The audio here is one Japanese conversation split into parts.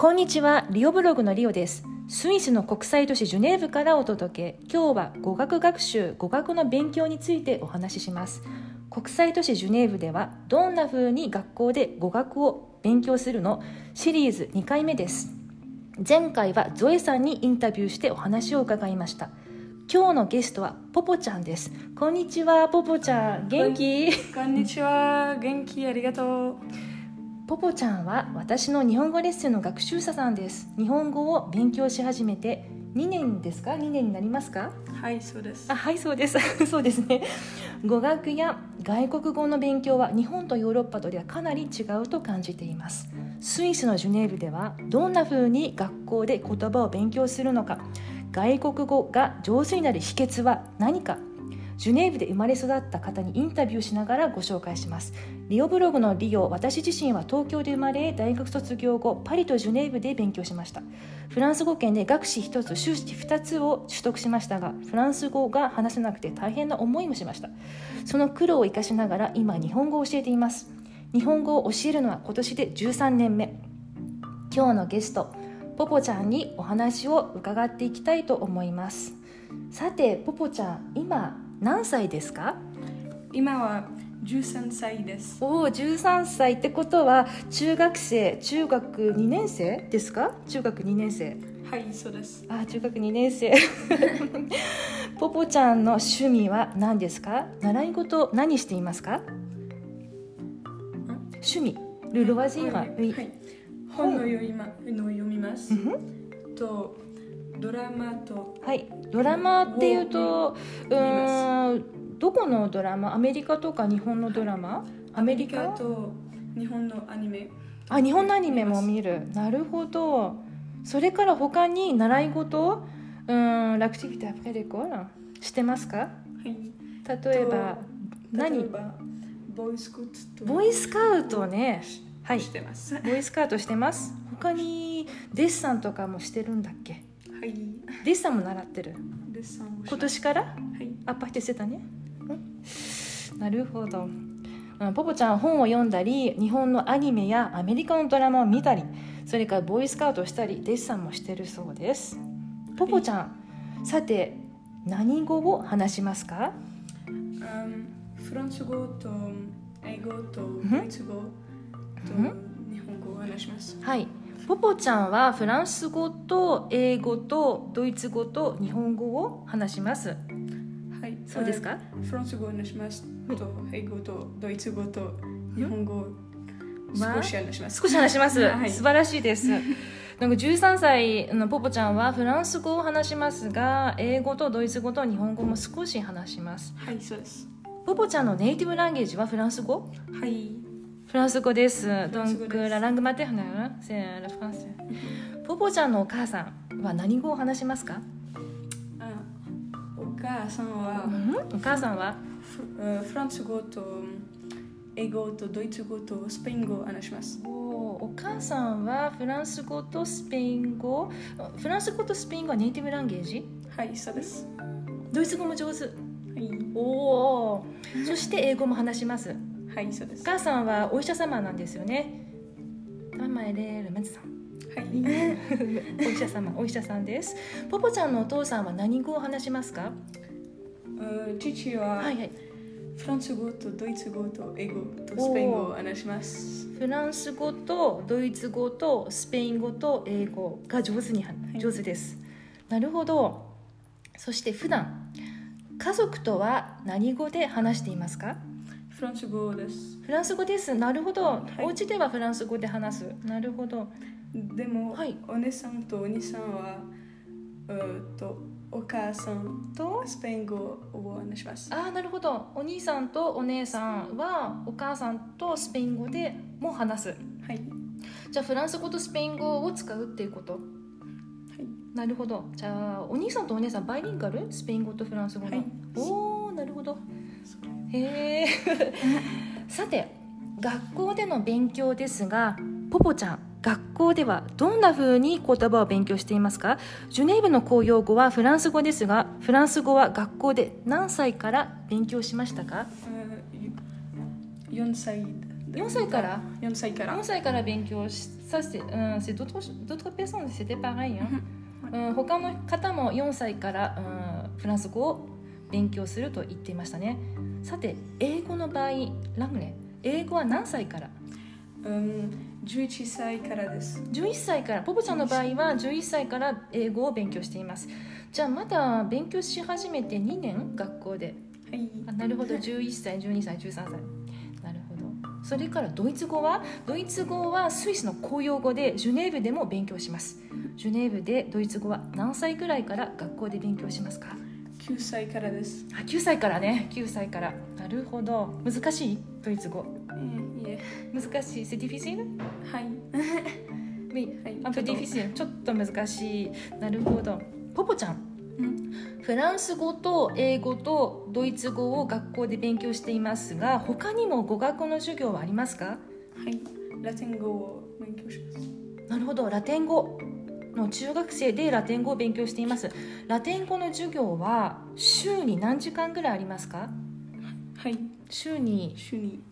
こんにちは、リオブログのリオです。スイスの国際都市ジュネーブからお届け。今日は語学学習、語学の勉強についてお話しします。国際都市ジュネーブではどんな風に学校で語学を勉強するの？シリーズ2回目です。前回はゾエさんにインタビューしてお話を伺いました。今日のゲストはポポちゃんです。こんにちは、ポポちゃん。元気？こんにちは。元気ありがとう。ポポちゃんは私の日本語レッスンの学習者さんです。日本語を勉強し始めて2年ですか ?2 年になりますか？はい、そうですあ。はい、そうです。そうですね。語学や外国語の勉強は日本とヨーロッパとではかなり違うと感じています。スイスのジュネーブではどんな風に学校で言葉を勉強するのか、外国語が上手になる秘訣は何か、ジュネーブで生まれ育った方にインタビューしながらご紹介します。リオブログのリオ、私自身は東京で生まれ、大学卒業後、パリとジュネーブで勉強しました。フランス語圏で学士1つ、修士2つを取得しましたが、フランス語が話せなくて大変な思いもしました。その苦労を生かしながら今、日本語を教えています。日本語を教えるのは今年で13年目。今日のゲスト、ポポちゃんにお話を伺っていきたいと思います。さて、ポポちゃん、今何歳ですか？今は13歳です。おお13歳ってことは中学生中学2年生ですか？中学2年生。はい、そうです。あ中学2年生。ポポちゃんの趣味は何ですか？習い事何していますか？趣味。ルロワジーラはい、はい。本の読みまの読みます。とドラマとはい。ドラマっていうとうんどこのドラマ？アメリカとか日本のドラマ？アメリカ？と日本のアニメ。あ日本のアニメも見る。なるほど。それから他に習い事？うんラクティビティアプレレコしてますか？はい。例えば何？例えばボーイスカウト。とボーイスカウトね。はい。してます。はボーイスカウトしてます。他にデッサンとかもしてるんだっけ？い。デッサンも習ってる？デッサンをします今年から？はい。アッパしてしてたね。ん。なるほど。うんポポちゃん本を読んだり日本のアニメやアメリカのドラマを見たりそれからボーイスカウトをしたりデッサンもしてるそうです。ポポちゃんさて何語を話しますか？うん。フランス語と英語とんドイツ語とうん。日本語を話します。はいポポちゃんはフランス語と英語とドイツ語と日本語を話しますはい。そうですか？あフランス語を話しますと英語とドイツ語と日本語を少し話します。少し話します、はい素晴らしいです なんか13歳のポポちゃんはフランス語を話しますが英語とドイツ語と日本語も少し話しますはい、そうです。ポポちゃんのネイティブランゲージはフランス語？はい。フランス語です。ランス Donc 語です la langue maternelle c'est le français. ポポちゃんのお母さんは何語を話しますか？あお母さんはお母さんは？フランス語と英語とドイツ語とスペイン語を話します。おお母さんはフランス語とスペイン語？フランス語とスペイン語はネイティブランゲージ？はい、そうです。ドイツ語も上手。はい。おお。そして英語も話します。はい、そうです。お母さんはお医者様なんですよね。ママエレルメツさん。はい。お医者様、お医者さんです。ポポちゃんのお父さんは何語を話しますか？あ父ははいはい。フランス語とドイツ語と英語とスペイン語を話します。フランス語とドイツ語とスペイン語と英語が上手にい上手です、なるほどそして普段家族とは何語で話していますか？フランス語です。フランス語です。なるほど、い。お家ではフランス語で話す。なるほど。でも、はい。お姉さんとお兄さんは、うーとお母さんとスペイン語を話します。ああなるほど。お兄さんとお姉さんはお母さんとスペイン語でも話す。はい。じゃあフランス語とスペイン語を使うっていうこと？はい。なるほど。じゃあお兄さんとお姉さんバイリンガル？スペイン語とフランス語の、はい。おおなるほどへえさて学校での勉強ですがポポちゃん学校ではどんな風に言葉を勉強していますか？ジュネーブの公用語はフランス語ですがフランス語は学校で何歳から勉強しましたか？4歳4歳から？4歳から。4歳から勉強しさせて、うん、c'est d'autres d'autres personnes c'était pareil よ、うん、他の方も4歳から、うん、フランス語を勉強すると言っていましたねさて英語の場合ラムネ英語は何歳から？うん11歳からです。11歳から。ポポちゃんの場合は11歳から英語を勉強しています。じゃあまだ勉強し始めて2年学校で。はい。あなるほど。11歳12歳13歳。なるほど。それからドイツ語は？ドイツ語はスイスの公用語でジュネーブでも勉強します。ジュネーブでドイツ語は何歳くらいから学校で勉強しますか？9歳からです。あ9歳からね。9歳から。なるほど。難しいドイツ語。いえ。難しい。C'est difficile? はい。Oui はい。un peu ちょっと。ちょっと難しい。なるほど。ポポちゃん。うん。フランス語と英語とドイツ語を学校で勉強していますが他にも語学の授業はありますか？はい。ラテン語を勉強します。なるほど。ラテン語の中学生でラテン語を勉強しています。ラテン語の授業は週に何時間ぐらいありますか？はい。週に。週に。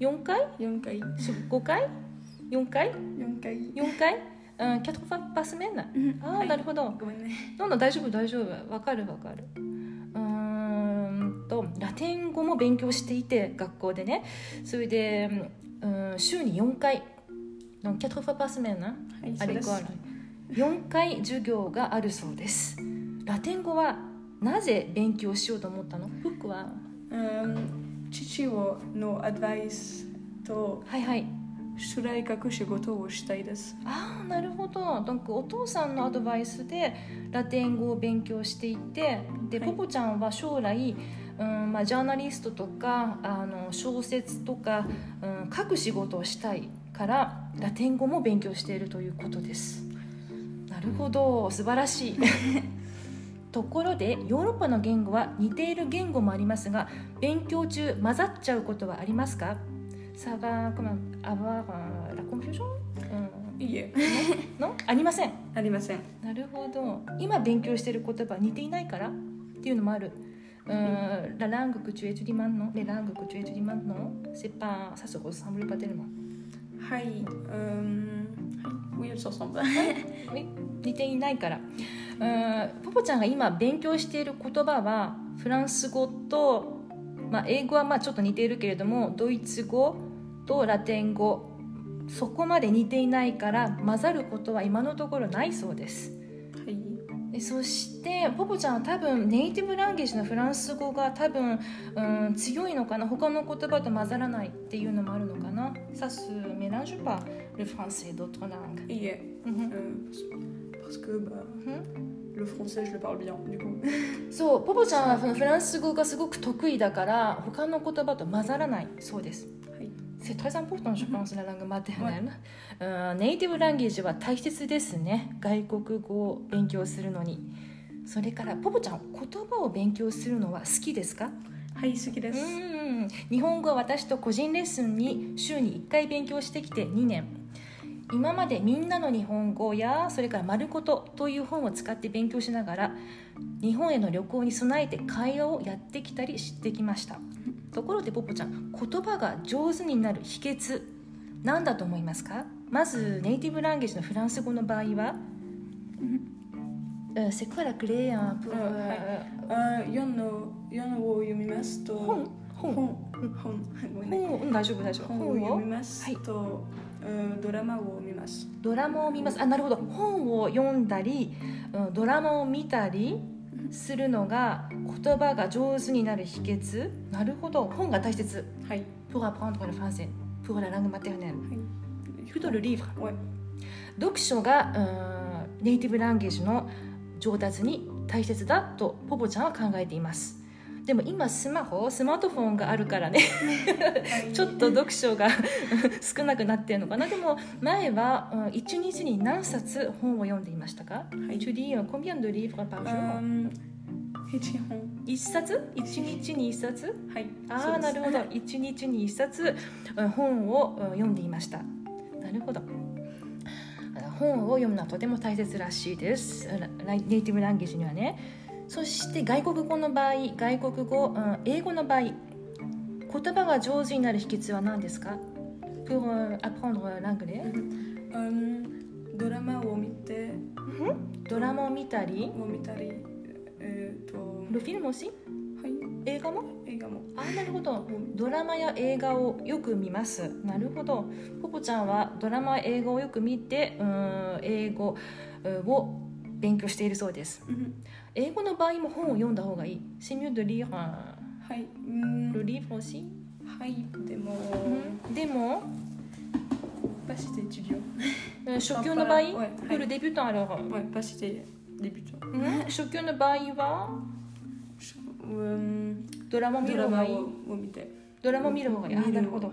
4回？4回。5回？4回？4回。4回？うん、4 fois par semaine ああ、はい。なるほど。ごめんね。どんどん大丈夫大丈夫。わかるわかる。うーんとラテン語も勉強していて学校でね。それで、うん、週に4回4 fois par semaine はいあれそうです。か4回授業があるそうです。ラテン語はなぜ勉強しようと思ったの？僕はうん父をのアドバイスとはいはい。将来学仕事をしたいです。ああなるほど。donc お父さんのアドバイスでラテン語を勉強していてで、はい。ポポちゃんは将来、うんまあ、ジャーナリストとかあの小説とか、うん、書く仕事をしたいからラテン語も勉強しているということです。なるほど。素晴らしい。ところでヨーロッパの言語は似ている言語もありますが勉強中混ざっちゃうことはありますか？サバークアバーラコンフューョン？いえ、う、ありません。ありません。なるほど。今勉強している言葉似ていないから？っていうのもある。ラランググチュエチリマンのレラングクチュエチュリマンのセッパーサスゴサムルパテルマン。はいうん。はい Oui, elles se ressemblent え似ていないから。うんポポちゃんが今勉強している言葉はフランス語と、まあ、英語はまあちょっと似ているけれどもドイツ語とラテン語。そこまで似ていないから混ざることは今のところないそうです。でそしてポポちゃんは多分ネイティブランゲージのフランス語が多分、うん、強いのかな？他の言葉と混ざらないっていうのもあるのかな？Ça se mélange pas le français d'autres langues いいえ。うん。うん。Euh, parce que bah, le français je le parle bien du coup そうポポちゃんはフランス語がすごく得意だから他の言葉と混ざらないそうです。はい C'est très important, je pense, la langue maternelle. うんネイティブランゲージは大切ですね。外国語を勉強するのに。それから、ポポちゃん、言葉を勉強するのは好きですか？はい好きですうん日本語は私と個人レッスンに週に1回勉強してきて2年今までみんなの日本語やそれから「丸ごと」という本を使って勉強しながら日本への旅行に備えて会話をやってきたりしてきましたところでポポちゃん言葉が上手になる秘訣何だと思いますか？まずネイティブランゲージのフランス語の場合は Euh, C'est quoi la clé pour, うんはい euh, あ読の読のを読みますと本本本本大丈夫大丈夫。本を読みますはい。と、うんドラマを見ます。ドラマを見ます。あなるほど。本を読んだり、うん、ドラマを見たりするのが言葉が上手になる秘訣。なるほど。本が大切。はい。Pour apprendre le français。Pour la langue maternelle はい。plutôt le livre Ouais 読書が、うん、ネイティブランゲージの上達に大切だとポポちゃんは考えています。でも今スマホスマートフォンがあるからね。はい。ちょっと読書が 少なくなってるのかな。でも前は、うん、1日に何冊本を読んでいましたか、はい。Tu lis euh, combien de livres par jour、うん一本1冊？1日に1冊？はい。ああなるほど。1日に1冊うん本をうん読んでいました。なるほど。あ本を読むのはとても大切らしいです。ネイティブランゲージにはね。そして外国語の場合外国語、うん英語の場合言葉が上手になる秘訣は何ですか？Pour euh, apprendre l'anglais うん。ドラマを見て。ドラマを見たり。を見たりえっ、と Le film aussi はい。映画も？映画も。あなるほど。ドラマや映画をよく見ます。なるほど。ポポちゃんはドラマや映画をよく見てうーん英語うを勉強しているそうです。うん。英語の場合も本を読んだ方がいい。C'est mieux de lire un- はい。うん。le livre aussi はい。でもでも pas cité étudiant うん初級の場合、はい。はい。pour le débutant alors ouais pas cité débutant うん初級の場合はうんドラマを見ドラマる方がいいを見てドラマを見る方がいいあ見るなるほど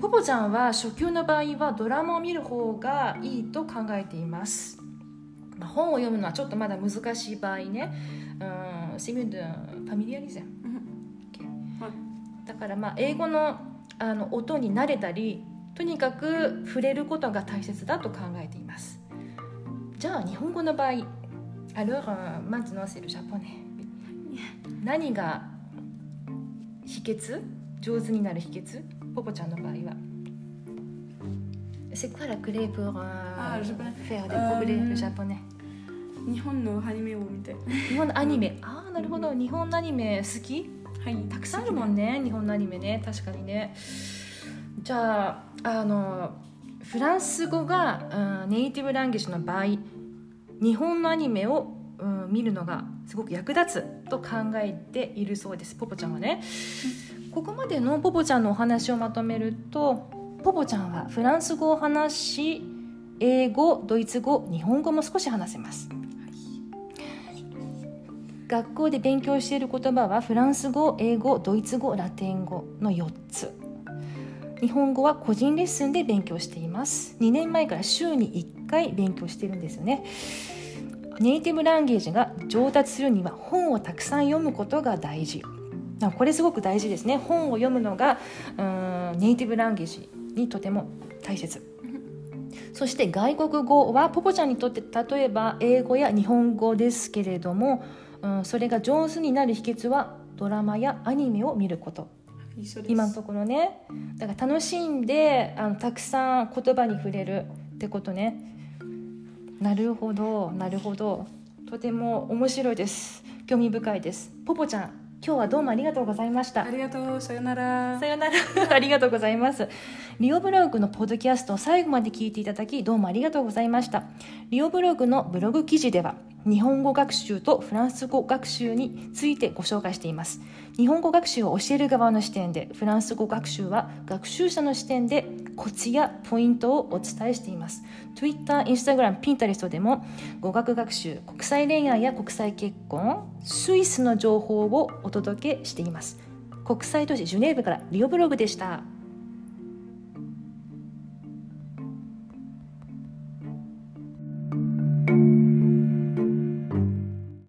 ポポちゃんは初級の場合はドラマを見る方がいいと考えています、まあ、本を読むのはちょっとまだ難しい場合ねうんセミュードファミリアリゼだからまあ英語のあの音に慣れたりとにかく触れることが大切だと考えていますじゃあ日本語の場合 Alors euh, maintenant c'est le japonais 何が秘訣？上手になる秘訣？ポポちゃんの場合は。C'est quoi la clé pour euh, Ah, faire Euh, découvrir le japonais 日本のアニメを見て。日本のアニメ。ああなるほど。日本のアニメ好き？はい。たくさんあるもんね。日本のアニメね。確かにね。じゃああのフランス語が、うん、ネイティブランゲージの場合日本のアニメを、うん、見るのがすごく役立つと考えているそうですポポちゃんはね。ここまでのポポちゃんのお話をまとめるとポポちゃんはフランス語を話し英語ドイツ語日本語も少し話せます。学校で勉強している言葉はフランス語英語ドイツ語ラテン語の4つ日本語は個人レッスンで勉強しています。2年前から週に1回勉強してるんですよね。ネイティブランゲージが上達するには本をたくさん読むことが大事。あこれすごく大事ですね。本を読むのがうんネイティブランゲージにとても大切。そして外国語はポポちゃんにとって例えば英語や日本語ですけれども、うん、それが上手になる秘訣はドラマやアニメを見ること。今のところね。だから楽しんであのたくさん言葉に触れるってことね。なるほどなるほど。とても面白いです。興味深いです。ポポちゃん今日はどうもありがとうございました。ありがとう。さよなら。さよなら。ありがとうございます。リオブログのポッドキャストを最後まで聞いていただきどうもありがとうございました。リオブログのブログ記事では日本語学習とフランス語学習についてご紹介しています。日本語学習を教える側の視点でフランス語学習は学習者の視点でコツやポイントをお伝えしています。Twitter、Instagram、Pinterest でも語学学習国際恋愛や国際結婚スイスの情報をお届けしています。国際都市ジュネーブからリオブログでした「